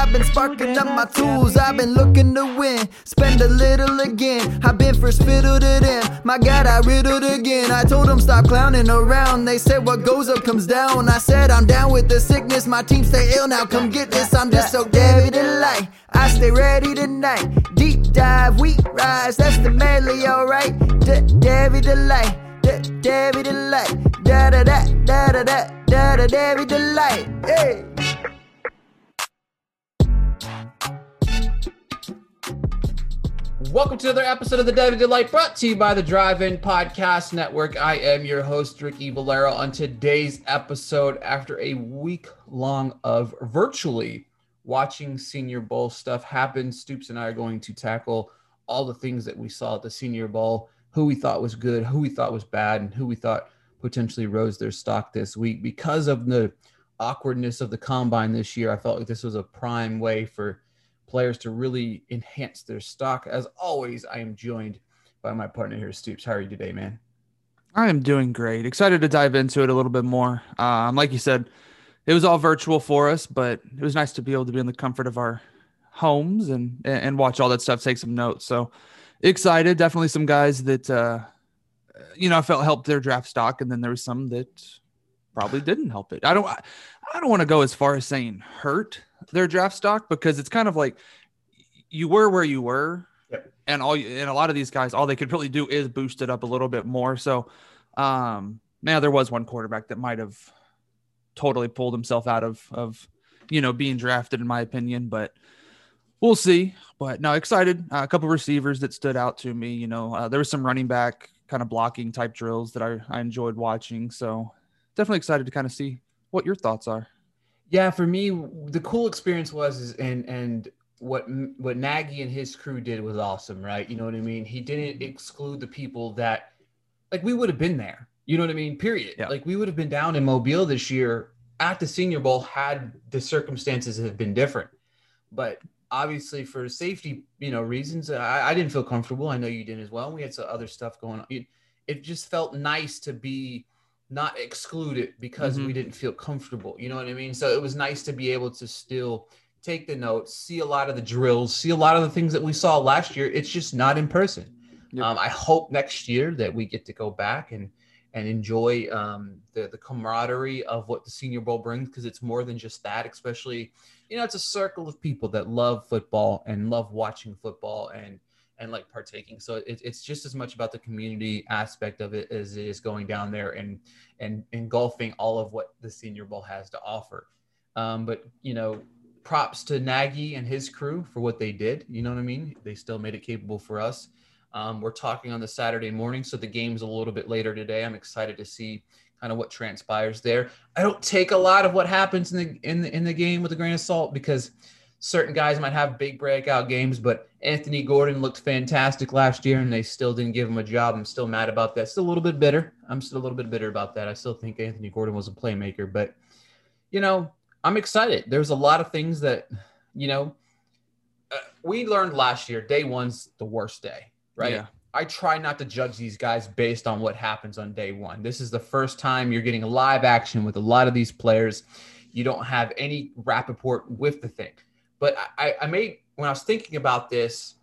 I've been sparking up my tools. I've been looking to win. Spend a little again. I've been first fiddle to. My God, I riddled again. I told them stop clowning around. They said what goes up comes down. I said I'm down with the sickness. My team stay ill now. Come get this. I'm just so Devy Delight. I stay ready tonight. Deep dive, we rise. That's the medley, alright. Devy Delight. Devy Delight. Da da da da da da da Devy Delight. Hey. Welcome to another episode of the Devy Delight brought to you by the Drive In Podcast Network. I am your host, Ricky Valero. On today's episode, after a week long of virtually watching Senior Bowl stuff happen, Stoops and I are going to tackle all the things that we saw at the Senior Bowl, who we thought was good, who we thought was bad, and who we thought potentially rose their stock this week. Because of the awkwardness of the combine this year, I felt like this was a prime way for players to really enhance their stock. As always, I am joined by my partner here, Stoops. How are you today, man? I am doing great. Excited to dive into it a little bit more. Um, like you said, it was all virtual for us, but it was nice to be able to be in the comfort of our homes and and watch all that stuff, take some notes. So excited. Definitely some guys that uh, you know I felt helped their draft stock, and then there was some that probably didn't help it. I don't I don't want to go as far as saying hurt their draft stock because it's kind of like you were where you were. Yep. and all and a lot of these guys all they could really do is boost it up a little bit more. So um now there was one quarterback that might have totally pulled himself out of of you know being drafted in my opinion but we'll see. But no excited. Uh, a couple receivers that stood out to me you know uh, there was some running back kind of blocking type drills that I, I enjoyed watching. So definitely excited to kind of see what your thoughts are Yeah, for me, the cool experience was is, and and what what Nagy and his crew did was awesome, right? You know what I mean? He didn't mm-hmm. exclude the people that like we would have been there. You know what I mean? Period. Yeah. Like we would have been down in Mobile this year at the Senior Bowl had the circumstances have been different. But obviously, for safety, you know, reasons, I, I didn't feel comfortable. I know you didn't as well. We had some other stuff going on. It, it just felt nice to be not excluded because Mhm. we didn't feel comfortable. You know what I mean? So it was nice to be able to still take the notes, see a lot of the drills, see a lot of the things that we saw last year. It's just not in person. Yep. Um, I hope next year that we get to go back and and enjoy um, the the camaraderie of what the Senior Bowl brings because it's more than just that. Especially, you know, it's a circle of people that love football and love watching football and and like partaking. So it, it's just as much about the community aspect of it as it is going down there and and engulfing all of what the Senior Bowl has to offer. Um, but you know, props to Nagy and his crew for what they did. You know what I mean? They still made it capable for us. Um, we're talking on the Saturday morning, so the game's a little bit later today. I'm excited to see kind of what transpires there. I don't take a lot of what happens in the in the in the game with a grain of salt because certain guys might have big breakout games, but Anthony Gordon looked fantastic last year and they still didn't give him a job. I'm still mad about that. Still a little bit bitter. I'm still a little bit bitter about that. I still think Anthony Gordon was a playmaker, but you know, I'm excited. There's a lot of things that, you know, uh, we learned last year. Day one's the worst day, right? Yeah. I try not to judge these guys based on what happens on day one. This is the first time you're getting live action with a lot of these players. You don't have any rapport with the thing. But I, I made, when I was thinking about this,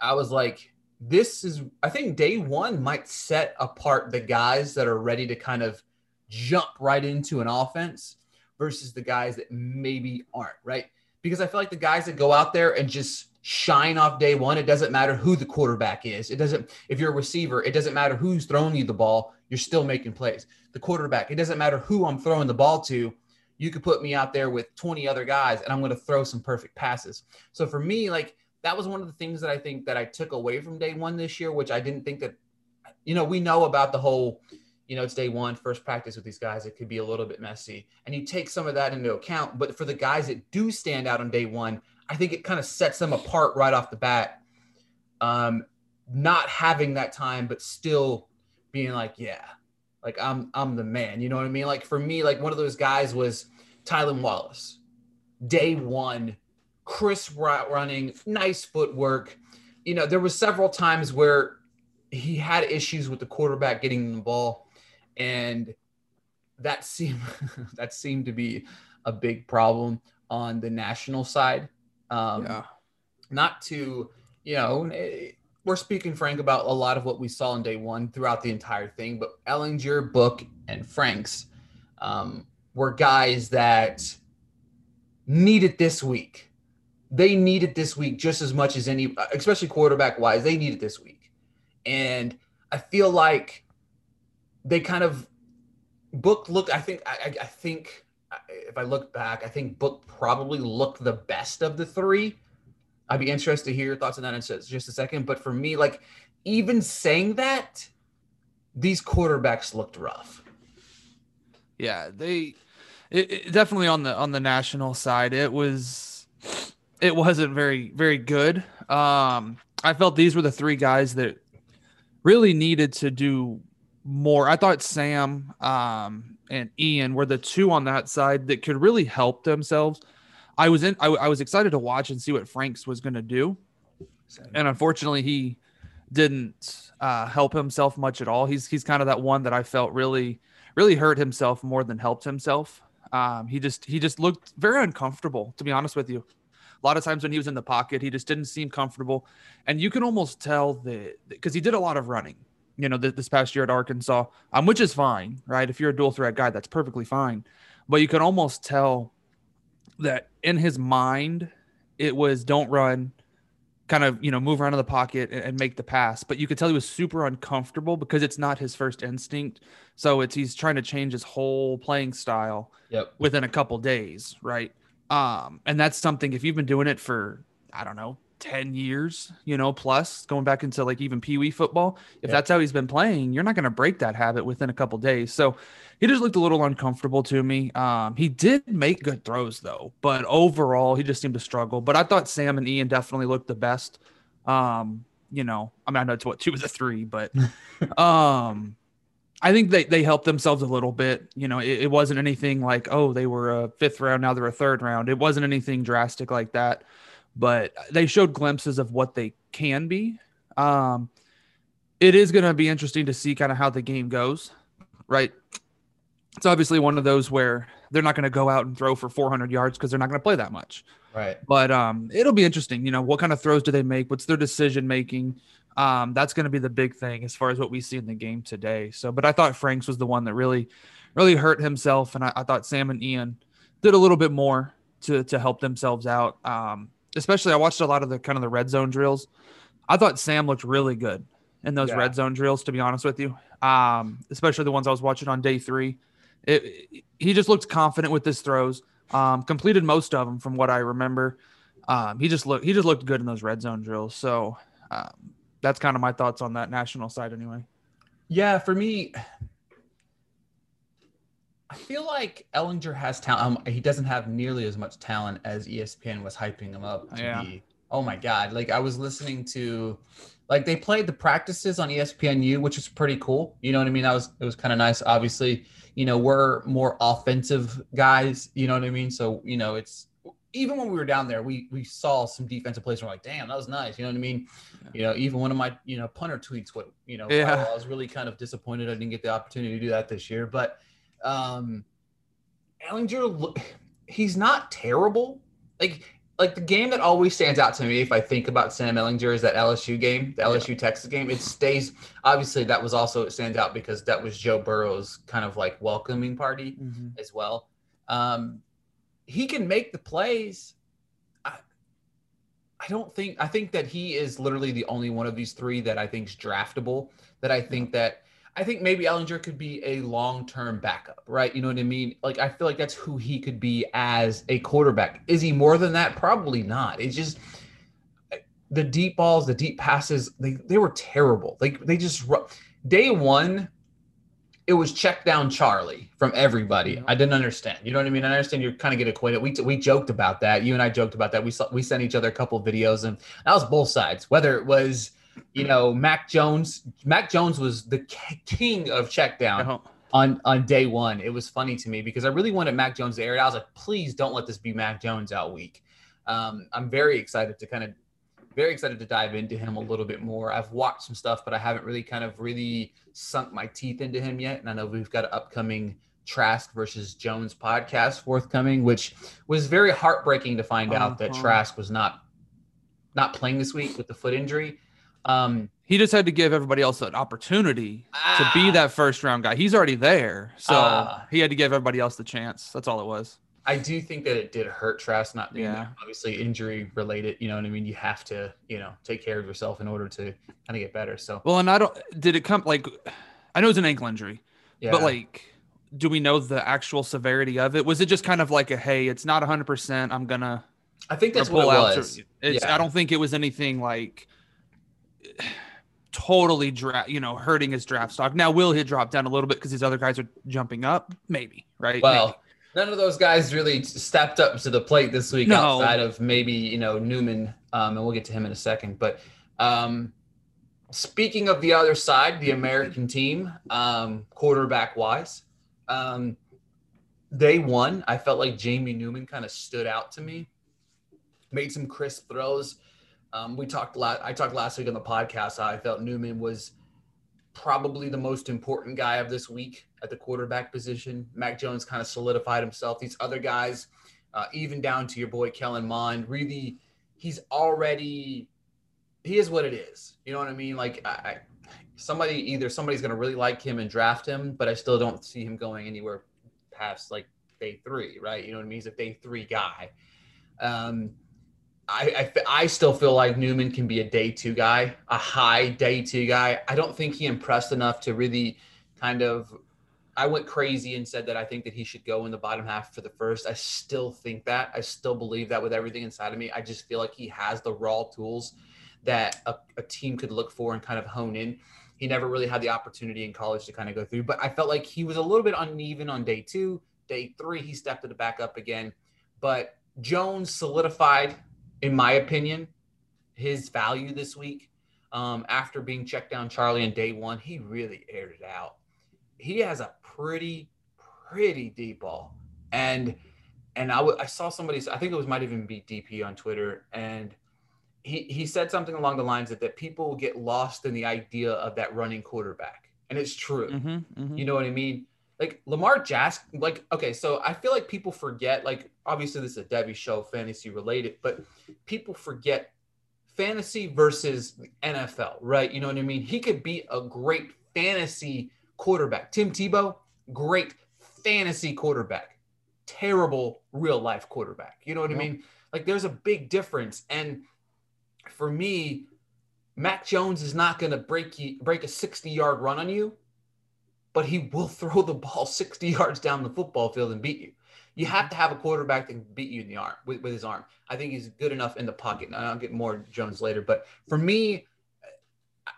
I was like, this is, I think day one might set apart the guys that are ready to kind of jump right into an offense versus the guys that maybe aren't, right? Because I feel like the guys that go out there and just shine off day one. It doesn't matter who the quarterback is. It doesn't, if you're a receiver, it doesn't matter who's throwing you the ball, you're still making plays. The quarterback, it doesn't matter who I'm throwing the ball to. You could put me out there with 20 other guys and I'm going to throw some perfect passes. So for me, like that was one of the things that I think that I took away from day one this year, which I didn't think that, you know, we know about the whole, you know, it's day one, first practice with these guys. It could be a little bit messy. And you take some of that into account. But for the guys that do stand out on day one, I think it kind of sets them apart right off the bat. Um, not having that time, but still being like, yeah, like I'm I'm the man. You know what I mean? Like for me, like one of those guys was Tylan Wallace. Day one, crisp running, nice footwork. You know, there was several times where he had issues with the quarterback getting the ball, and that seemed that seemed to be a big problem on the national side. Um, yeah. Not to, you know, we're speaking frank about a lot of what we saw in day one throughout the entire thing, but Ehlinger, Book, and Franks um, were guys that needed this week. They needed this week just as much as any, especially quarterback wise. They needed this week, and I feel like they kind of Book looked. I think. I, I think if I look back, I think Book probably looked the best of the three. I'd be interested to hear your thoughts on that in just a second. But for me, like even saying that, these quarterbacks looked rough. Yeah, they it, it, definitely on the on the national side, it was it wasn't very very good. Um, I felt these were the three guys that really needed to do more. I thought Sam um, and Ian were the two on that side that could really help themselves. I was in. I, I was excited to watch and see what Franks was going to do, and unfortunately, he didn't uh, help himself much at all. He's he's kind of that one that I felt really really hurt himself more than helped himself. Um, he just he just looked very uncomfortable, to be honest with you. A lot of times when he was in the pocket, he just didn't seem comfortable, and you can almost tell that because he did a lot of running you know, th- this past year at Arkansas, um, which is fine, right? If you're a dual threat guy, that's perfectly fine. But you can almost tell that in his mind, it was don't run, kind of, you know, move around in the pocket and, and make the pass. But you could tell he was super uncomfortable because it's not his first instinct. So it's he's trying to change his whole playing style yep. within a couple days, right? Um, and that's something if you've been doing it for I don't know 10 years, you know, plus going back into like even Pee Wee football. If yeah. that's how he's been playing, you're not going to break that habit within a couple days. So he just looked a little uncomfortable to me. Um, he did make good throws though, but overall he just seemed to struggle. But I thought Sam and Ian definitely looked the best. Um, you know, I mean, I know it's what two of the three, but um, I think they, they helped themselves a little bit. You know, it, it wasn't anything like, oh, they were a fifth round, now they're a third round. It wasn't anything drastic like that but they showed glimpses of what they can be. Um, it is going to be interesting to see kind of how the game goes, right? It's obviously one of those where they're not going to go out and throw for 400 yards because they're not going to play that much. Right. But um, it'll be interesting. You know, what kind of throws do they make? What's their decision making? Um, that's going to be the big thing as far as what we see in the game today. So, but I thought Franks was the one that really, really hurt himself, and I, I thought Sam and Ian did a little bit more to to help themselves out. Um, especially I watched a lot of the kind of the red zone drills. I thought Sam looked really good in those yeah. red zone drills, to be honest with you. Um, especially the ones I was watching on day three. It, it, he just looked confident with his throws. Um, completed most of them from what I remember. Um, he just looked he just looked good in those red zone drills. So um, that's kind of my thoughts on that national side, anyway. Yeah, for me, I feel like Ehlinger has talent. Um, he doesn't have nearly as much talent as ESPN was hyping him up to yeah. be. Oh my god! Like I was listening to, like they played the practices on ESPNU, which is pretty cool. You know what I mean? That was it was kind of nice. Obviously, you know we're more offensive guys. You know what I mean? So you know it's even when we were down there, we we saw some defensive plays. And we're like, damn, that was nice. You know what I mean? Yeah. You know, even one of my you know punter tweets. What you know, yeah. I was really kind of disappointed I didn't get the opportunity to do that this year, but um, Ehlinger, he's not terrible. Like like the game that always stands out to me if I think about Sam Ehlinger is that LSU game, the LSU yeah. Texas game. It stays obviously that was also it stands out because that was Joe Burrow's kind of like welcoming party mm-hmm. as well. Um, he can make the plays. I, I I don't think I think that he is literally the only one of these three that I think is draftable. That I think that I think maybe Ehlinger could be a long-term backup, right? You know what I mean? Like I feel like that's who he could be as a quarterback. Is he more than that? Probably not. It's just the deep balls, the deep passes, they they were terrible. Like they just day one, it was check down Charlie from everybody. I didn't understand. You know what I mean? I understand you're kind of get acquainted. We we joked about that. You and I joked about that. We saw we sent each other a couple videos, and that was both sides. Whether it was you know Mac Jones, Mac Jones was the king of check down. Uh-huh. On, on day one, it was funny to me because I really wanted Mac Jones to air it. I was like, please don't let this be Mac Jones out week. Um, I'm very excited to kind of very excited to dive into him a little bit more. I've watched some stuff, but I haven't really kind of really sunk my teeth into him yet. And I know we've got an upcoming Trask versus Jones podcast forthcoming, which was very heartbreaking to find uh-huh. out that uh-huh. Trask was not not playing this week with the foot injury. Um, he just had to give everybody else an opportunity ah, to be ah. that first round guy. He's already there, so uh, he had to give everybody else the chance. That's all it was. I do think that it did hurt Trask not being yeah. obviously injury related. You know what I mean? You have to, you know, take care of yourself in order to kind of get better. So well, and I don't. Did it come like? I know it's an ankle injury, yeah. but like, do we know the actual severity of it? Was it just kind of like a hey, it's not 100. percent I'm gonna. I think that's what it was. It's, yeah. I don't think it was anything like totally draft, you know, hurting his draft stock. Now, will he drop down a little bit because these other guys are jumping up? Maybe, right? Well, Maybe none of those guys really stepped up to the plate this week no. outside of maybe you know Newman, um, and we'll get to him in a second. But um, speaking of the other side, the American team, um, quarterback wise, um, they won. I felt like Jamie Newman kind of stood out to me, made some crisp throws. Um, we talked last. I talked last week on the podcast. I felt Newman was probably the most important guy of this week at the quarterback position. Mac Jones kind of solidified himself. These other guys, uh, even down to your boy Kellen Mond, really, he's already, he is what it is. You know what I mean? Like, I, I somebody, either somebody's going to really like him and draft him, but I still don't see him going anywhere past like day three, right? You know what I mean? He's a day three guy. Um, I, I, I still feel like Newman can be a day two guy, a high day two guy. I don't think he impressed enough to really kind of. I went crazy and said that I think that he should go in the bottom half for the first. I still think that. I still believe that with everything inside of me. I just feel like he has the raw tools that a, a team could look for and kind of hone in. He never really had the opportunity in college to kind of go through, but I felt like he was a little bit uneven on day two. Day three, he stepped it back up again. But Jones solidified in my opinion, his value this week um, after being checked down Charlie in day one, he really aired it out. He has a pretty, pretty deep ball. And and I, w- I saw somebody, I think it was might even be DP on Twitter, and he, he said something along the lines that, that people get lost in the idea of that running quarterback. And it's true. Mm-hmm, mm-hmm. You know what I mean? Like Lamar Jackson, like, okay, so I feel like people forget, like, obviously this is a Devy show, fantasy related, but people forget fantasy versus NFL, right? You know what I mean? He could be a great fantasy quarterback. Tim Tebow, great fantasy quarterback, terrible real life quarterback. You know what yep. I mean? Like, there's a big difference. And for me, Mac Jones is not going to break you, break a 60 yard run on you but he will throw the ball 60 yards down the football field and beat you. You have mm-hmm. to have a quarterback that can beat you in the arm with, with his arm. I think he's good enough in the pocket. I'll get more Jones later, but for me,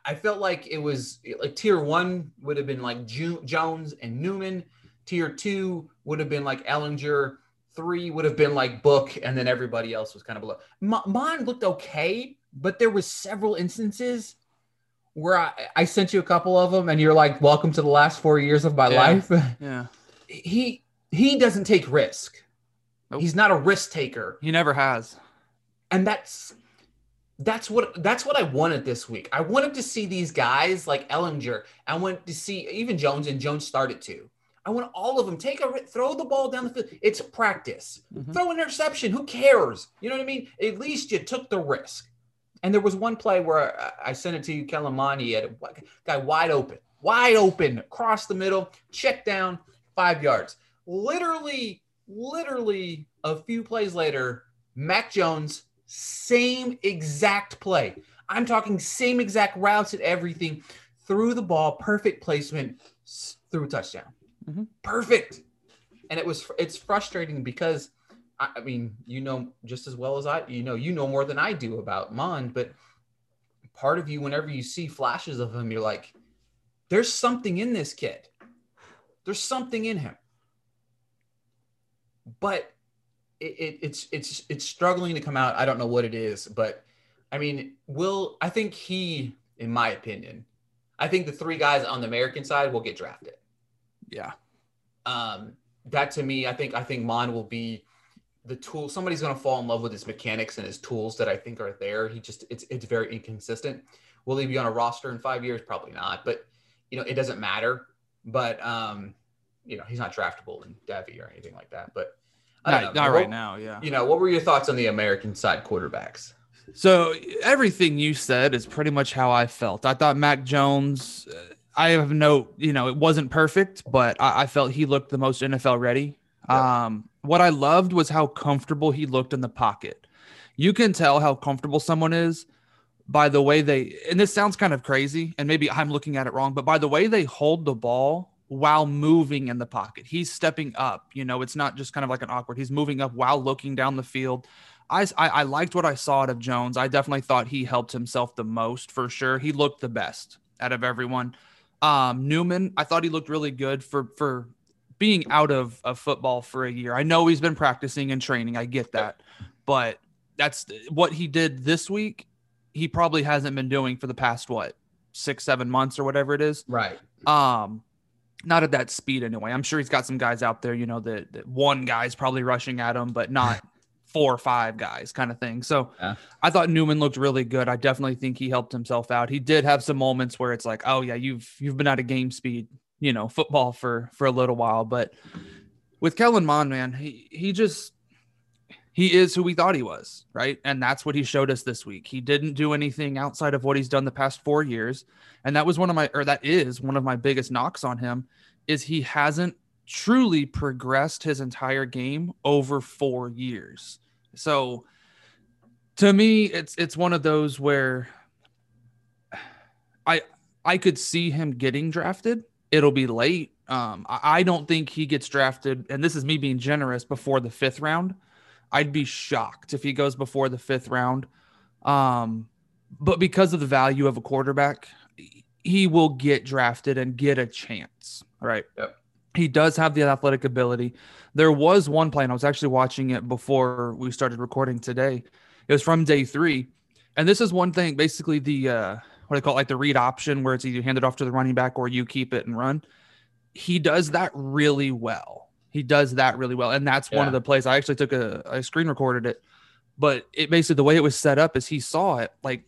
I felt like it was like tier one would have been like Ju- Jones and Newman. Tier two would have been like Ehlinger. Three would have been like Book, and then everybody else was kind of below. M- Mine looked okay, but there was several instances where I, I sent you a couple of them and you're like, welcome to the last four years of my yeah. life. Yeah. He, he doesn't take risk. Nope. He's not a risk taker. He never has. And that's, that's what, that's what I wanted this week. I wanted to see these guys like Ehlinger. I wanted to see even Jones and Jones started to. I want all of them take a throw the ball down the field. It's practice. Mm-hmm. Throw an interception. Who cares? You know what I mean? At least you took the risk. And there was one play where I sent it to you, Kellen at a guy wide open, wide open, across the middle, check down, five yards. Literally, literally a few plays later, Mac Jones Same exact play. I'm talking same exact routes and everything. Threw the ball, perfect placement, through a touchdown. Mhm. Perfect. And it was it's frustrating because I, I mean, you know just as well as I, you know, you know more than I do about Mond, but part of you, whenever you see flashes of him, you're like, there's something in this kid. There's something in him. But it, it, it's it's it's struggling to come out. I don't know what it is, but I mean, will I think he, in my opinion, I think the three guys on the American side will get drafted. Yeah. Um, that to me, I think I think Mon will be the tool. Somebody's going to fall in love with his mechanics and his tools that I think are there. He just it's it's very inconsistent. Will he be on a roster in five years? Probably not. But you know, it doesn't matter. But um, you know, he's not draftable in Devy or anything like that. But I don't Not, know. not What- right now. Yeah. You know, what were your thoughts on the American side quarterbacks? So everything you said is pretty much how I felt. I thought Mac Jones. uh, I have no, you know, it wasn't perfect, but I, I felt he looked the most NFL ready. Yeah. Um, what I loved was how comfortable he looked in the pocket. You can tell how comfortable someone is by the way they, and this sounds kind of crazy, and maybe I'm looking at it wrong, but by the way they hold the ball while moving in the pocket. He's stepping up. You know, it's not just kind of like an awkward. He's moving up while looking down the field. I, I, I liked what I saw out of Jones. I definitely thought he helped himself the most for sure. He looked the best out of everyone. Um, Newman, I thought he looked really good for for being out of, of football for a year. I know he's been practicing and training. I get that, but that's what he did this week. He probably hasn't been doing for the past what six, seven months or whatever it is. Right. Um, not at that speed anyway. I'm sure he's got some guys out there, you know, that, that one guy's probably rushing at him, but not four or five guys kind of thing. So Yeah. I thought Newman looked really good. I definitely think he helped himself out. He did have some moments where it's like, oh yeah, you've you've been out of game speed, you know, football for for a little while. But with Kellen Mond, man, he he just he is who we thought he was, right? And that's what he showed us this week. He didn't do anything outside of what he's done the past four years. And that was one of my or that is one of my biggest knocks on him is he hasn't truly progressed his entire game over four years. So to me, it's it's one of those where I I could see him getting drafted. It'll be late. Um, I, don't think he gets drafted, and this is me being generous before the fifth round. I'd be shocked if he goes before the fifth round. Um, but because of the value of a quarterback, he will get drafted and get a chance. Right. Yep. He does have the athletic ability. There was one play, and I was actually watching it before we started recording today. It was from day three. And this is one thing, basically the uh what I call it, like the read option, where it's either handed off to the running back or you keep it and run. He does that really well. He does that really well. And that's one of the plays. I actually took a I screen recorded it, but it basically the way it was set up is he saw it like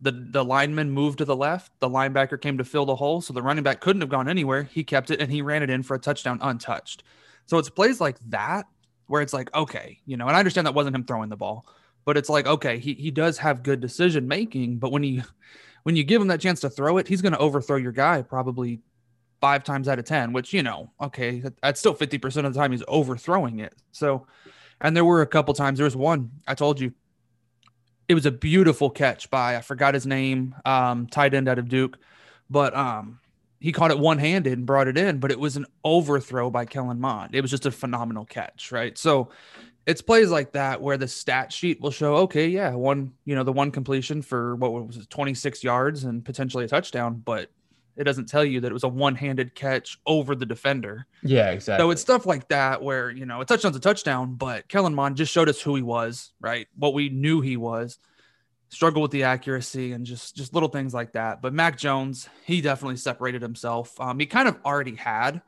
the the lineman moved to the left, the linebacker came to fill the hole, so the running back couldn't have gone anywhere. He kept it and he ran it in for a touchdown untouched. So it's plays like that where it's like, okay, you know, and I understand that wasn't him throwing the ball, but it's like, okay, he he does have good decision making, but when he when you give him that chance to throw it, he's going to overthrow your guy probably five times out of 10, which, you know, okay, that's still 50% of the time he's overthrowing it. So, and there were a couple times, there was one, I told you, it was a beautiful catch by, I forgot his name, um, tight end out of Duke, but, um, he caught it one handed and brought it in, but it was an overthrow by Kellen Mond. It was just a phenomenal catch, right? So it's plays like that where the stat sheet will show, okay, yeah, one, you know, the one completion for what was it, 26 yards and potentially a touchdown, but it doesn't tell you that it was a one-handed catch over the defender. Yeah, exactly. So it's stuff like that where, you know, a touchdown's a touchdown, but Kellen Mond just showed us who he was, right? What we knew he was. Struggle with the accuracy and just just little things like that. But Mac Jones, he definitely separated himself. Um, he kind of already had,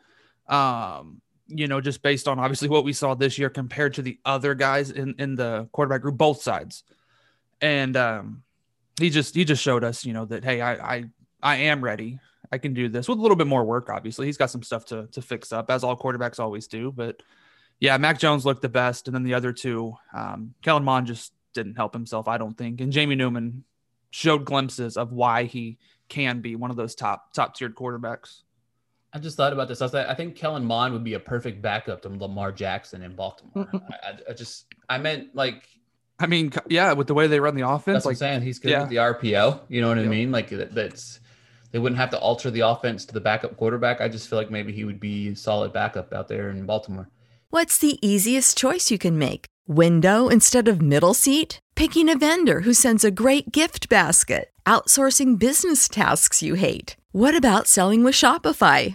um, you know, just based on obviously what we saw this year compared to the other guys in in the quarterback group, both sides. And um, he just he just showed us, you know, that hey, I I I am ready. I can do this with a little bit more work. Obviously, he's got some stuff to to fix up, as all quarterbacks always do. But yeah, Mac Jones looked the best, and then the other two, um, Kellen Mond just didn't help himself, I don't think, and Jamie Newman showed glimpses of why he can be one of those top top tiered quarterbacks. I just thought about this. I was like, I think Kellen Mond would be a perfect backup to Lamar Jackson in Baltimore. I, I, I just, I meant like, I mean, yeah, with the way they run the offense, That's what I'm like saying. He's good yeah. with the RPO. You know what I mean? Like that, that's they wouldn't have to alter the offense to the backup quarterback. I just feel like maybe he would be a solid backup out there in Baltimore. What's the easiest choice you can make? Window instead of middle seat? Picking a vendor who sends a great gift basket? Outsourcing business tasks you hate? What about selling with Shopify?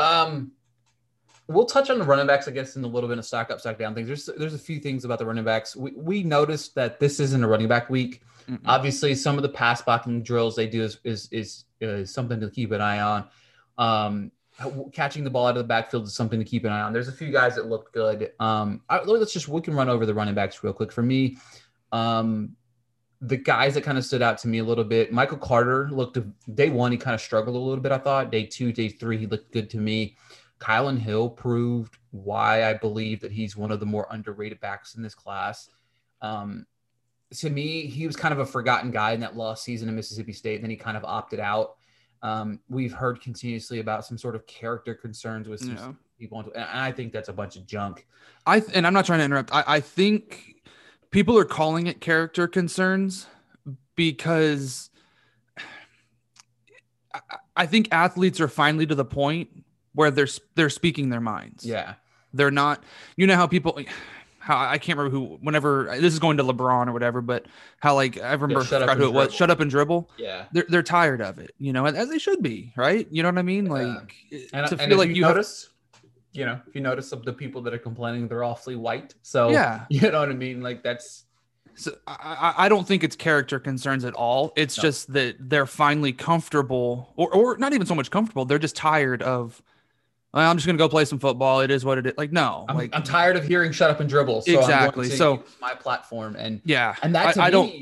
Um, we'll touch on the running backs, I guess, in a little bit of stock up, stock down things. There's there's a few things about the running backs. We we noticed that this isn't a running back week. Mm-mm. Obviously, some of the pass blocking drills they do is is is, is something to keep an eye on. Um, catching the ball out of the backfield is something to keep an eye on. There's a few guys that look good. Um, I, let's just we can run over the running backs real quick. For me, um, the guys that kind of stood out to me a little bit, Michael Carter looked day one, he kind of struggled a little bit. I thought day two, day three, he looked good to me. Kylin Hill proved why I believe that he's one of the more underrated backs in this class. Um, to me, he was kind of a forgotten guy in that lost season in Mississippi State. And then he kind of opted out. Um, we've heard continuously about some sort of character concerns with some Yeah. people, and I think that's a bunch of junk. I th- and I'm not trying to interrupt. I, I think people are calling it character concerns because I, think athletes are finally to the point where they're they're speaking their minds. Yeah, They're not. You know how people. How I can't remember who. Whenever this is going to LeBron or whatever, but how like I remember up who it was. Shut up and dribble. yeah. They're they're tired of it, you know, as they should be, right? You know what I mean? Yeah. Like And, to and feel like you, you have- notice, you know, if you notice of the people that are complaining, they're awfully white. So Yeah. you know what I mean. Like that's So I, I don't think it's character concerns at all. It's No. just that they're finally comfortable, or or not even so much comfortable. They're just tired of. I'm just gonna go play some football. It is what it is. Like no, I'm, like I'm tired of hearing "shut up and dribble." So Exactly. To So- my platform and yeah, and that to I, I me, don't.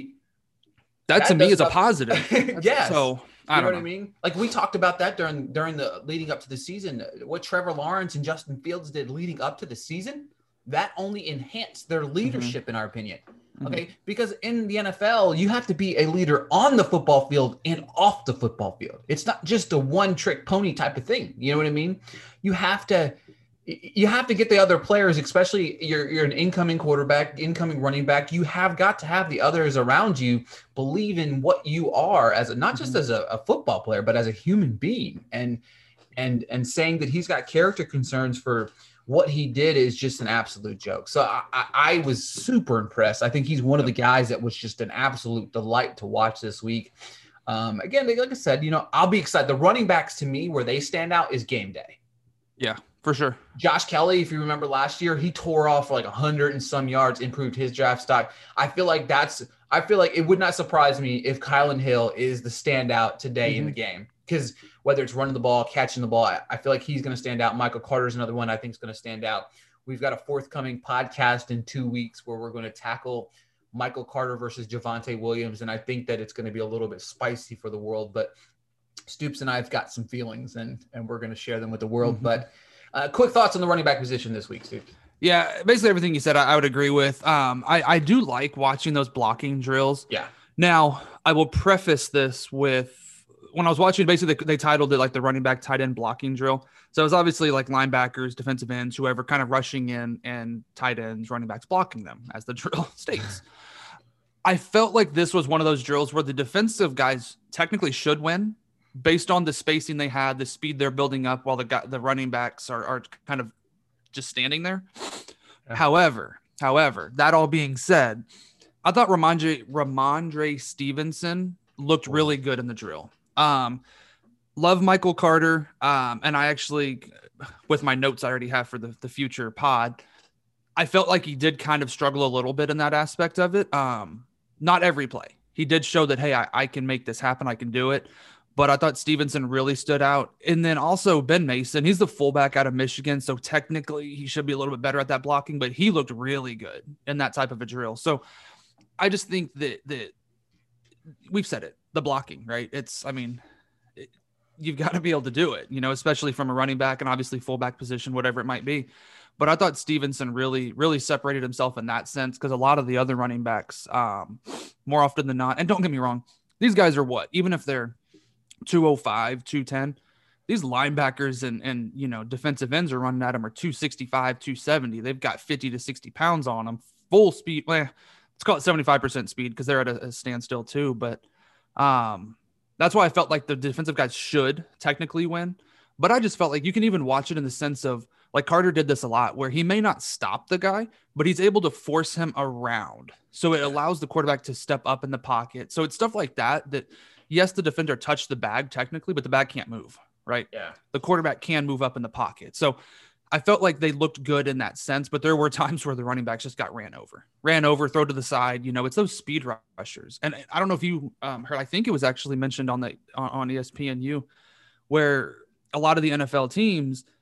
That, to that me does is a positive. yeah. So I you know what I mean? Like we talked about that during during the leading up to the season. What Trevor Lawrence and Justin Fields did leading up to the season, that only enhanced their mm-hmm. leadership, in our opinion. Mm-hmm. Okay, because in the NFL, you have to be a leader on the football field and off the football field. It's not just a one-trick pony type of thing. You know what I mean? You have to you have to get the other players, especially you're you're an incoming quarterback, incoming running back. You have got to have the others around you believe in what you are as a, not just as a, a football player, but as a human being. And and and saying that he's got character concerns for what he did is just an absolute joke. So I, I, I was super impressed. I think he's one of the guys that was just an absolute delight to watch this week. Um, again, like I said, you know, I'll be excited. The running backs to me, where they stand out, is game day. Yeah, for sure. Josh Kelley, if you remember last year, he tore off for like 100 and some yards, improved his draft stock. I feel like that's, I feel like it would not surprise me if Kylin Hill is the standout today in the game. Because whether it's running the ball, catching the ball, I, I feel like he's going to stand out. Michael Carter's another one I think is going to stand out. We've got a forthcoming podcast in two weeks where we're going to tackle Michael Carter versus Javonte Williams. And I think that it's going to be a little bit spicy for the world, but Stoops and I have got some feelings and, and we're going to share them with the world. Mhm. But uh, quick thoughts on the running back position this week, Stoops. Yeah, basically everything you said, I, I would agree with. Um, I I do like watching those blocking drills. Yeah. Now, I will preface this with when I was watching, basically they, they titled it like the running back tight end blocking drill. So it was obviously like linebackers, defensive ends, whoever kind of rushing in and tight ends, running backs blocking them, as the drill states. I felt like this was one of those drills where the defensive guys technically should win based on the spacing they had, the speed they're building up while the guy, the running backs are, are kind of just standing there. Yeah. However, however, that all being said, I thought Rhamondre Rhamondre Stevenson looked really good in the drill. Um, love Michael Carter. Um, and I actually, with my notes I already have for the, the future pod, I felt like he did kind of struggle a little bit in that aspect of it. Um, not every play. He did show that, hey, I, I can make this happen. I can do it. But I thought Stevenson really stood out. And then also Ben Mason, he's the fullback out of Michigan. So technically he should be a little bit better at that blocking, but he looked really good in that type of a drill. So I just think that that we've said it, the blocking, right? It's, I mean, it, you've got to be able to do it, you know, especially from a running back and obviously fullback position, whatever it might be. But I thought Stevenson really, really separated himself in that sense because a lot of the other running backs, um, more often than not, and don't get me wrong, these guys are what, even if they're 205, 210, these linebackers and and you know defensive ends are running at them are 265 270 they've got 50 to 60 pounds on them full speed well, let's call it 75% speed because they're at a, a, standstill too but um that's why i felt like the defensive guys should technically win but i just felt like you can even watch it in the sense of like Carter did this a lot where he may not stop the guy, but he's able to force him around. So it allows the quarterback to step up in the pocket. So it's stuff like that that yes, the defender touched the bag technically, but the bag can't move, right? Yeah. The quarterback can move up in the pocket. So I felt like they looked good in that sense, but there were times where the running backs just got ran over, ran over, throw to the side. You know, it's those speed rushers. And I don't know if you um, heard, I think it was actually mentioned on the on, on ESPNU where a lot of the NFL teams –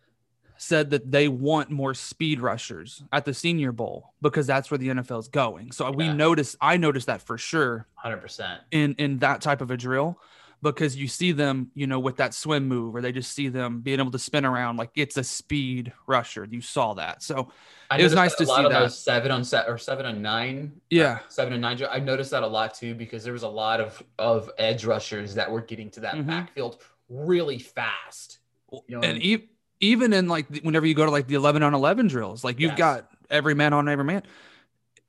said that they want more speed rushers at the Senior Bowl because that's where the NFL is going. So yeah. we noticed, I noticed that for sure, hundred percent in in that type of a drill because you see them, you know, with that swim move, or they just see them being able to spin around like it's a speed rusher. You saw that, so I it was nice to see that seven on set or seven on nine. Yeah, seven and nine. I noticed that a lot too because there was a lot of of edge rushers that were getting to that mm-hmm. backfield really fast. You know, and even even in like whenever you go to like the 11 on 11 drills, like you've yes. got every man on every man.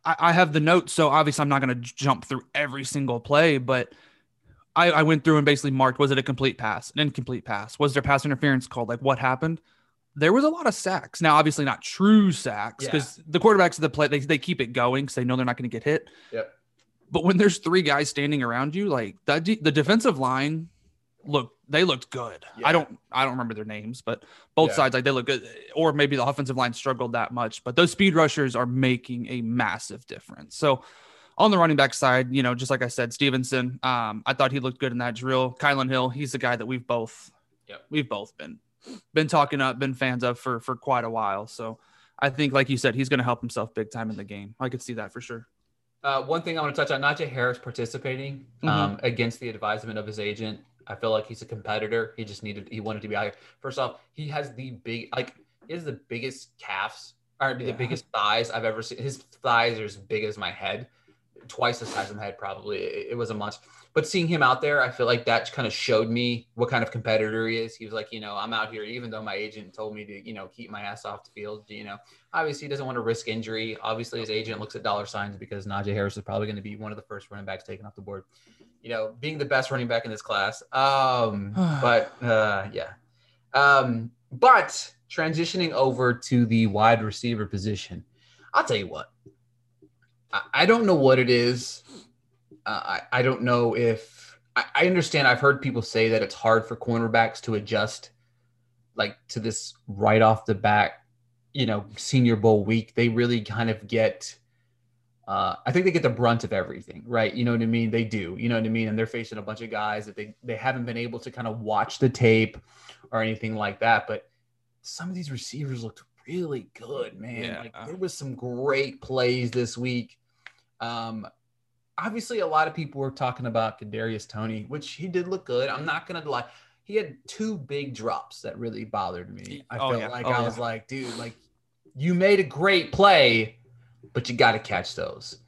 I, I have the notes, so obviously I'm not going to jump through every single play, but I, I went through and basically marked was it a complete pass, an incomplete pass? Was there pass interference called? Like what happened? There was a lot of sacks. Now, obviously not true sacks because yeah. the quarterbacks of the play they, they keep it going because they know they're not going to get hit. Yep. But when there's three guys standing around you, like that, the defensive line look they looked good. Yeah. I don't I don't remember their names, but both yeah. sides like they look good. Or maybe the offensive line struggled that much, but those speed rushers are making a massive difference. So on the running back side, you know, just like I said, Stevenson, um, I thought he looked good in that drill. Kylin Hill, he's the guy that we've both yep. we've both been been talking up, been fans of for for quite a while. So I think, like you said, he's going to help himself big time in the game. I could see that for sure. Uh, one thing I want to touch on: Najee Harris participating mm-hmm. um, against the advisement of his agent. I feel like he's a competitor. He just needed, he wanted to be out here. First off, he has the big, like, he has the biggest calves or yeah. the biggest thighs I've ever seen. His thighs are as big as my head, twice the size of my head, probably. It, it was a monster. But seeing him out there, I feel like that kind of showed me what kind of competitor he is. He was like, you know, I'm out here, even though my agent told me to, you know, keep my ass off the field. You know, obviously he doesn't want to risk injury. Obviously, his agent looks at dollar signs because Najee Harris is probably going to be one of the first running backs taken off the board you know, being the best running back in this class. Um, but uh, yeah. Um, but transitioning over to the wide receiver position, I'll tell you what. I, I don't know what it is. Uh, I, I don't know if I, I understand. I've heard people say that it's hard for cornerbacks to adjust like to this right off the back, you know, senior bowl week. They really kind of get uh, I think they get the brunt of everything, right? You know what I mean? They do, you know what I mean? And they're facing a bunch of guys that they they haven't been able to kind of watch the tape or anything like that. But some of these receivers looked really good, man. Yeah. Like there was some great plays this week. Um, obviously, a lot of people were talking about Kadarius Toney, which he did look good. I'm not gonna lie. He had two big drops that really bothered me. I oh, felt yeah. like oh, I was like, dude, like you made a great play but you got to catch those.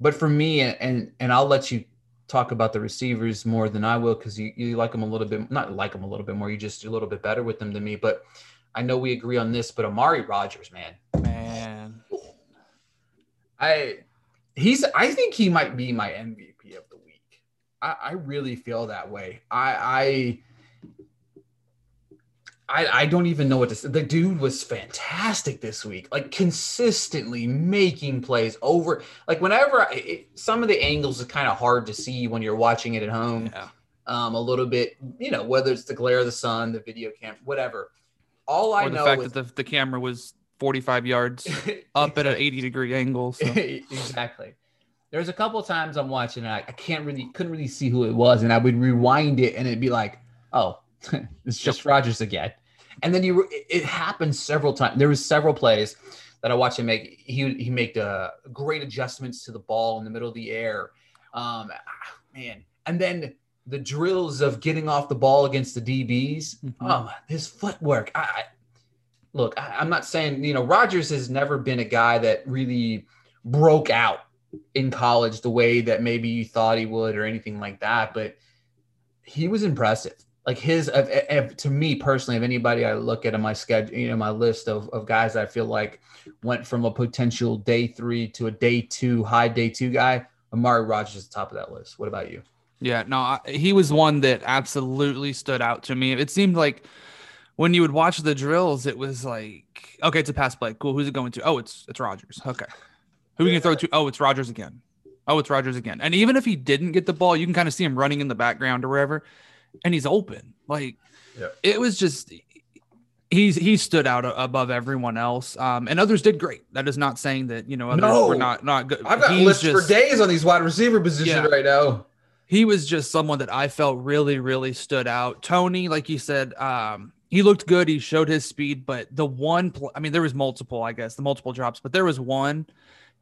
But for me, and and I'll let you talk about the receivers more than I will because you, you like them a little bit, not like them a little bit more. You just do a little bit better with them than me. But I know we agree on this. But Amari Rodgers, man, man, I he's I think he might be my MVP of the week. I, I really feel that way. I I I, I don't even know what to say. The dude was fantastic this week, like consistently making plays over. Like whenever I, it, some of the angles are kind of hard to see when you're watching it at home. Yeah. Um, a little bit, you know, whether it's the glare of the sun, the video cam, whatever. All I or the know fact is, that the, the camera was 45 yards up at an 80 degree angle. So. exactly. There was a couple of times I'm watching and I, I can't really couldn't really see who it was, and I would rewind it and it'd be like, oh, it's just Rodgers again. And then you it, happened several times. There was several plays that I watched him make. He he made uh, great adjustments to the ball in the middle of the air. Um, ah, man, and then the drills of getting off the ball against the DBs. Mm-hmm. Oh, his footwork. I, I look. I, I'm not saying you know Rodgers has never been a guy that really broke out in college the way that maybe you thought he would or anything like that, but he was impressive. Like his, to me personally, if anybody I look at in my schedule, you know, my list of, of guys I feel like went from a potential day three to a day two, high day two guy, Amari Rodgers is the top of that list. What about you? Yeah, no, I, he was one that absolutely stood out to me. It seemed like when you would watch the drills, it was like, okay, it's a pass play. Cool. Who's it going to? Oh, it's it's Rodgers. Okay. Who can you throw to? Oh, it's Rodgers again. Oh, it's Rodgers again. And even if he didn't get the ball, you can kind of see him running in the background or wherever, and he's open. Like Yeah. it was just he's he stood out above everyone else. Um, and others did great. That is not saying that you know others No. were not not good. I've got He's lists just- for days on these wide receiver positions Yeah. right now. he was just someone that I felt really, really stood out. Toney, like you said, um, he looked good. He showed his speed, but the one, pl- I mean, there was multiple, I guess, the multiple drops, but there was one.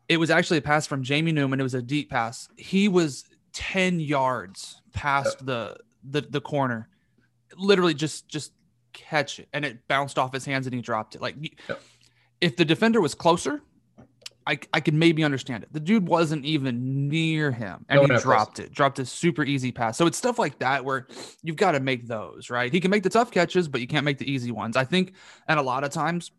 It was actually a pass from Jamie Newman. It was a deep pass. He was 10 yards past the, the the corner. Literally just just catch it. And it bounced off his hands and he dropped it. Like if the defender was closer, I, I could maybe understand it. The dude wasn't even near him and No, he dropped it, dropped a super easy pass. So it's stuff like that where you've got to make those, right? He can make the tough catches, but you can't make the easy ones. I think, and a lot of times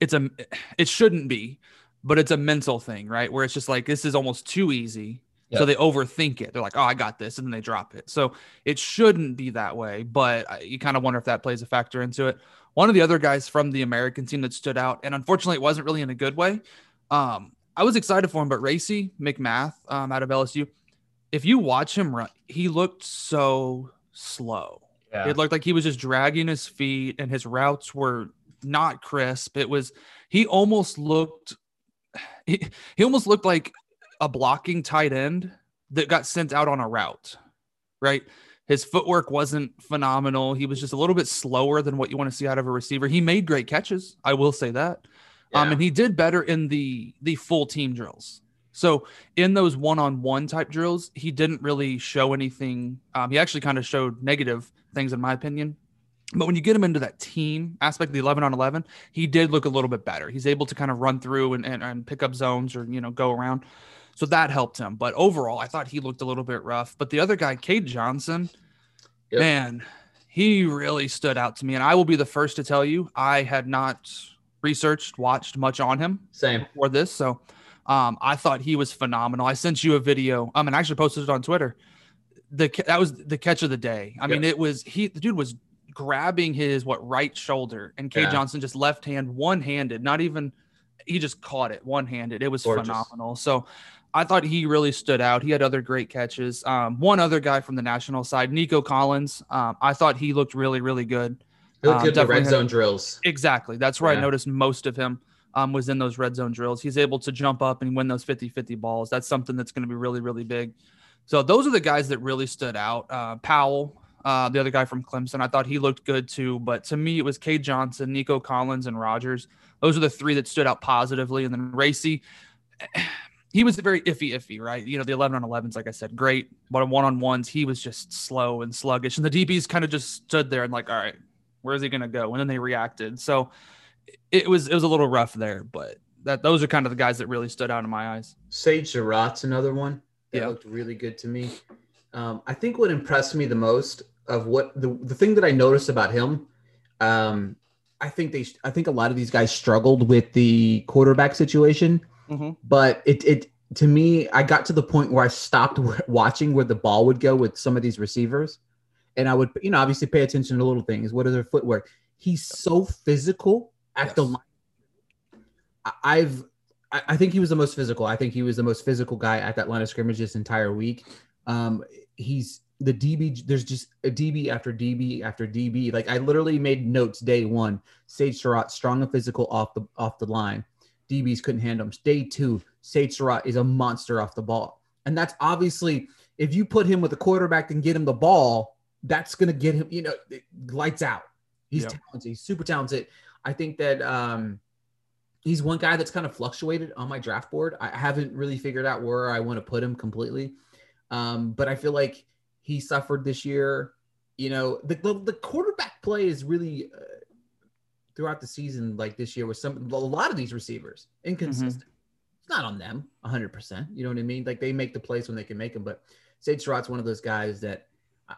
it's a, it shouldn't be, but it's a mental thing, right? Where it's just like, this is almost too easy. So they overthink it. They're like, oh, I got this. And then they drop it. So it shouldn't be that way, but you kind of wonder if that plays a factor into it. One of the other guys from the American team that stood out, and unfortunately it wasn't really in a good way. Um, I was excited for him, but Racey McMath um, out of LSU, if you watch him run, he looked so slow. Yeah. It looked like he was just dragging his feet and his routes were not crisp. It was, he almost looked, he, he almost looked like a blocking tight end that got sent out on a route, right? His footwork wasn't phenomenal. He was just a little bit slower than what you want to see out of a receiver. He made great catches. I will say that. Um, and he did better in the the full team drills. So in those one-on-one type drills, he didn't really show anything. Um, he actually kind of showed negative things, in my opinion. But when you get him into that team aspect, the 11 on 11, he did look a little bit better. He's able to kind of run through and, and, and pick up zones or, you know, go around. So that helped him. But overall, I thought he looked a little bit rough. But the other guy, Cade Johnson, Yep. man, he really stood out to me. And I will be the first to tell you, I had not researched, watched much on him Same. for this. So um, I thought he was phenomenal. I sent you a video. Um, and I actually posted it on Twitter. The that was the catch of the day. I mean, it was he. The dude was grabbing his what right shoulder, and Kay Yeah. Johnson just left hand, one handed. Not even he just caught it one handed. It was Gorgeous. phenomenal. So. I thought he really stood out. He had other great catches. Um, one other guy from the national side, Nico Collins. Um, I thought he looked really, really good. He looked Um, good in the red had- zone drills. Exactly. That's where Yeah. I noticed most of him um, was in those red zone drills. He's able to jump up and win those 50 50 balls. That's something that's going to be really, really big. So those are the guys that really stood out. Uh, Powell, uh, the other guy from Clemson, I thought he looked good too. But to me, it was Cade Johnson, Nico Collins, and Rodgers. Those are the three that stood out positively. And then Racey, he was very iffy, iffy, right? You know, the 11 on 11s, like I said, great. But on one on ones, he was just slow and sluggish. And the DBs kind of just stood there and like, all right, where's he going to go? And then they reacted. So it was it was a little rough there, but that those are kind of the guys that really stood out in my eyes. Sage Surratt's another one that Yeah. looked really good to me. Um, I think what impressed me the most of what the, the thing that I noticed about him, um, I think they I think a lot of these guys struggled with the quarterback situation, Mhm. but it it to me I got to the point where I stopped watching where the ball would go with some of these receivers, and I would you know obviously pay attention to little things. What are their footwork? He's so physical at the line. I- I've I, I think he was the most physical. I think he was the most physical guy at that line of scrimmage this entire week. Um, he's the DB, there's just a DB after DB after DB. Like I literally made notes day one. Sage Surratt, strong and physical off the off the line. DBs couldn't handle him. Day two, Sage Surratt is a monster off the ball. And that's obviously if you put him with a quarterback and get him the ball, that's gonna get him, you know, lights out. He's Yep. talented, he's super talented. I think that um he's one guy that's kind of fluctuated on my draft board. I haven't really figured out where I want to put him completely. Um, but I feel like he suffered this year. You know, the, the, the quarterback play is really uh, throughout the season, like this year, with some a lot of these receivers inconsistent. It's not on them 100%. You know what I mean? Like they make the plays when they can make them. But Sage Surratt's one of those guys that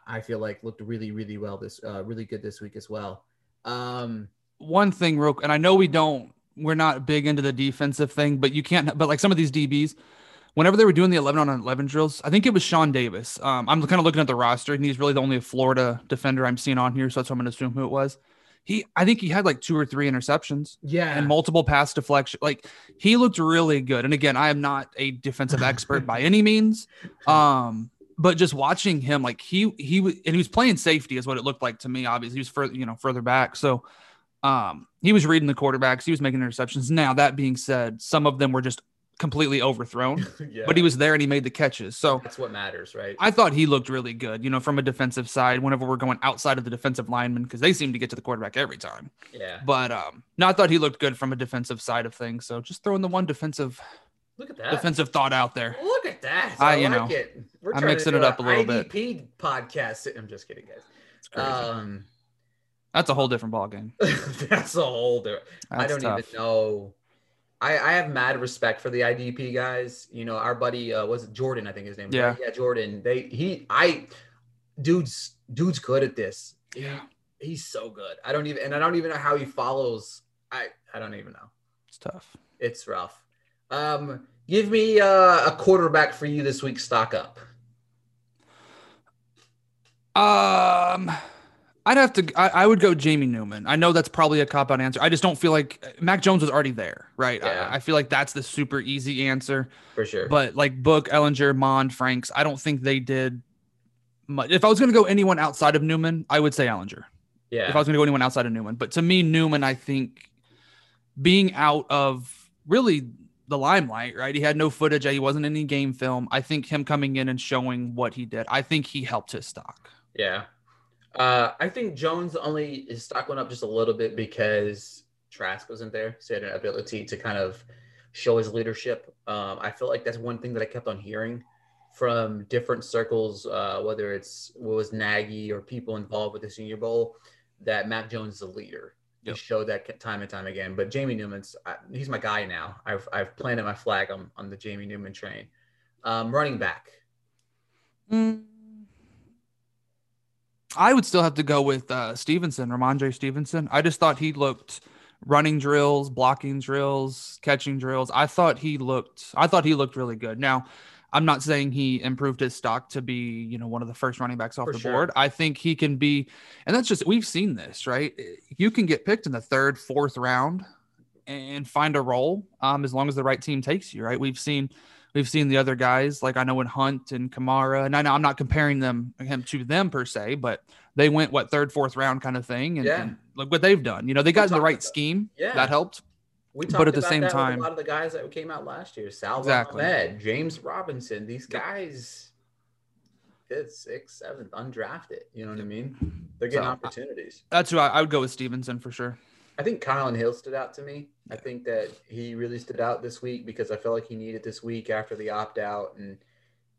I- feel like looked really, really well this, uh, really good this week as well. Um, one thing real and I know we don't we're not big into the defensive thing, but you can't but like some of these DBs, whenever they were doing the 11 on 11 drills, I think it was Shawn Davis. Um, I'm kind of looking at the roster and he's really the only Florida defender I'm seeing on here, so that's what I'm gonna assume who it was. He I think he had like two or three interceptions yeah. and multiple pass deflection. Like he looked really good. And again, I am not a defensive expert by any means. Um, but just watching him, like he he was and he was playing safety is what it looked like to me. Obviously, he was further, you know, further back. So um he was reading the quarterbacks, he was making interceptions. Now, that being said, some of them were just completely overthrown, yeah. but he was there and he made the catches. So that's what matters, right? I thought he looked really good, you know, from a defensive side, whenever we're going outside of the defensive linemen, because they seem to get to the quarterback every time. yeah. But um, no, I thought he looked good from a defensive side of things. So just throwing the one defensive Look at that. defensive thought out there. Look at that. I- I, you like know, it. We're I'm mixing it up a little bit. IDP podcast. I'm just kidding, guys. Um, That's a whole different ball game. that's a whole different. I don't tough. even know. I, I have mad respect for the IDP guys. You know, our buddy uh, was it Jordan, I think his name. was, Yeah. right? yeah, Jordan. They he I, dude's dude's good at this. He- Yeah. he's so good. I don't even and I don't even know how he follows. I I don't even know. It's tough. It's rough. Um, give me uh, a quarterback for you this week. Stock up. Um, I'd have to. I, I would go Jamie Newman. I know that's probably a cop out answer. I just don't feel like Mac Jones was already there, right? Yeah. I, I feel like that's the super easy answer. For sure. But like Book, Ehlinger, Mond, Franks, I don't think they did much. If I was going to go anyone outside of Newman, I would say Ehlinger. yeah. if I was going to go anyone outside of Newman. But to me, Newman, I think being out of really the limelight, right? He had no footage. He wasn't in any game film. I think him coming in and showing what he did, I think he helped his stock. Yeah. Uh, I think Jones only his stock went up just a little bit because Trask wasn't there. So he had an ability to kind of show his leadership. Um, I feel like that's one thing that I kept on hearing from different circles, uh, whether it's what was Nagy or people involved with the Senior Bowl, that Mac Jones is a leader. Yep. He showed that time and time again. But Jamie Newman's I, he's my guy now. I've I've planted my flag on on the Jamie Newman train. Um, running back. Mm. I would still have to go with uh, Stevenson, Rhamondre Stevenson. I just thought he looked running drills, blocking drills, catching drills. I thought he looked. I thought he looked really good. Now, I'm not saying he improved his stock to be, you know, one of the first running backs off For the sure. board. I think he can be, and that's just we've seen this, right? You can get picked in the third, fourth round and find a role um, as long as the right team takes you, right? We've seen we've seen the other guys like I know in Hunt and Kamara, and I know I'm not comparing them him to them per se, but they went what third, fourth round kind of thing, and, Yeah. and look what they've done. You know, they got in the right scheme. Yeah. that helped. We But talked at the about same time- a lot of the guys that came out last year, Salvon Exactly. Ahmed, James Robinson, these guys, fifth, sixth, seventh, undrafted. You know what I mean? They're getting So, opportunities. That's who I, I would go with Stevenson for sure. I think Kylin Hill stood out to me. I think that he really stood out this week because I felt like he needed this week after the opt out and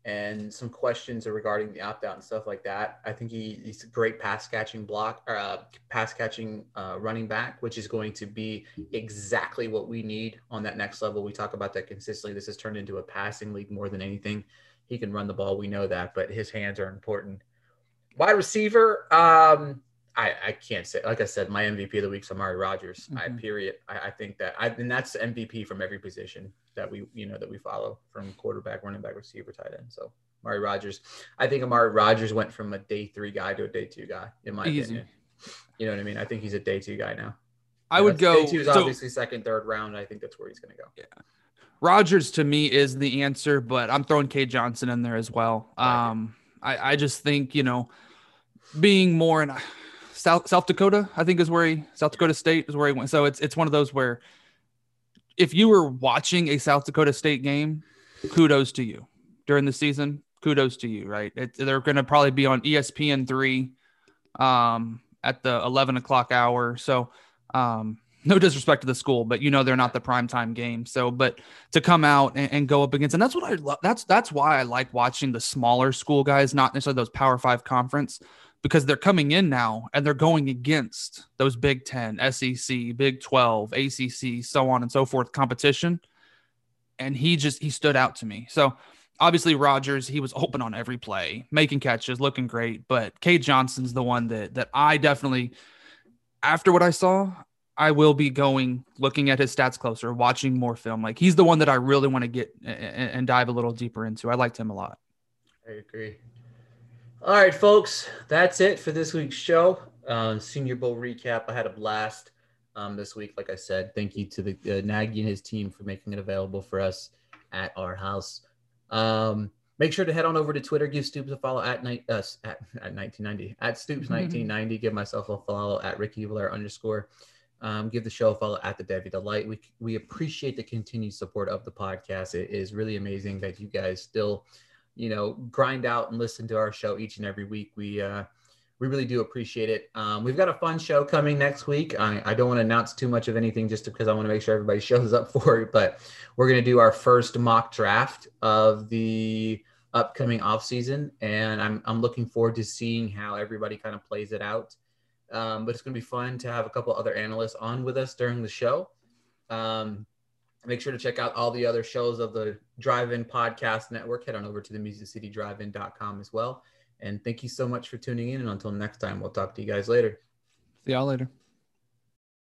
and some questions regarding the opt out and stuff like that. I think he, he's a great pass catching block or uh, pass catching uh, running back, which is going to be exactly what we need on that next level. We talk about that consistently. This has turned into a passing league more than anything. He can run the ball, we know that, but his hands are important. Wide receiver, um, I, I can't say. Like I said, my MVP of the week is Amari Rodgers. I Mhm. period. I, I think that I and that's MVP from every position that we you know that we follow from quarterback, running back, receiver, tight end. So Amari Rodgers. I think Amari Rodgers went from a day three guy to a day two guy, in my Easy. opinion. You know what I mean? I think he's a day two guy now. I You know, would go. Day two is so- obviously second, third round. I think that's where he's going to go. Yeah. Rodgers to me is the answer, but I'm throwing K Johnson in there as well. Um, I, I just think, you know, being more in South South Dakota, I think is where he South Dakota State is where he went. So it's it's one of those where if you were watching a South Dakota State game, kudos to you during the season. Kudos to you, right? It, they're going to probably be on ESPN three um, at the eleven o'clock hour. So um, no disrespect to the school, but you know they're not the prime time game. So, but to come out and, and go up against, and that's what I love. That's that's why I like watching the smaller school guys, not necessarily those Power Five conference, because they're coming in now and they're going against those Big Ten, SEC, Big Twelve, ACC, so on and so forth competition. And he just he stood out to me. So obviously Rodgers, he was open on every play, making catches, looking great. But Cade Johnson's the one that that I definitely, after what I saw, I will be going looking at his stats closer, watching more film. Like he's the one that I really want to get and dive a little deeper into. I liked him a lot. I agree. All right, folks, that's it for this week's show. Uh, Senior Bowl recap. I had a blast um, this week. Like I said, thank you to the uh, Nagy and his team for making it available for us at our house. Um, make sure to head on over to Twitter. Give Stoops a follow at night uh, at, at 1990 at Stoops 1990. give myself a follow at Ricky Blair underscore. Um, give the show a follow at the Devy Delight. We we appreciate the continued support of the podcast. It is really amazing that you guys still, you know, grind out and listen to our show each and every week. We uh, we really do appreciate it. Um, we've got a fun show coming next week. I, I don't want to announce too much of anything just because I want to make sure everybody shows up for it. But we're going to do our first mock draft of the upcoming off season, and I'm I'm looking forward to seeing how everybody kind of plays it out. Um, but it's going to be fun to have a couple other analysts on with us during the show. Um, make sure to check out all the other shows of the Drive In Podcast Network. Head on over to the MusicCityDriveIn.com as well. And thank you so much for tuning in. And until next time, we'll talk to you guys later. See y'all later.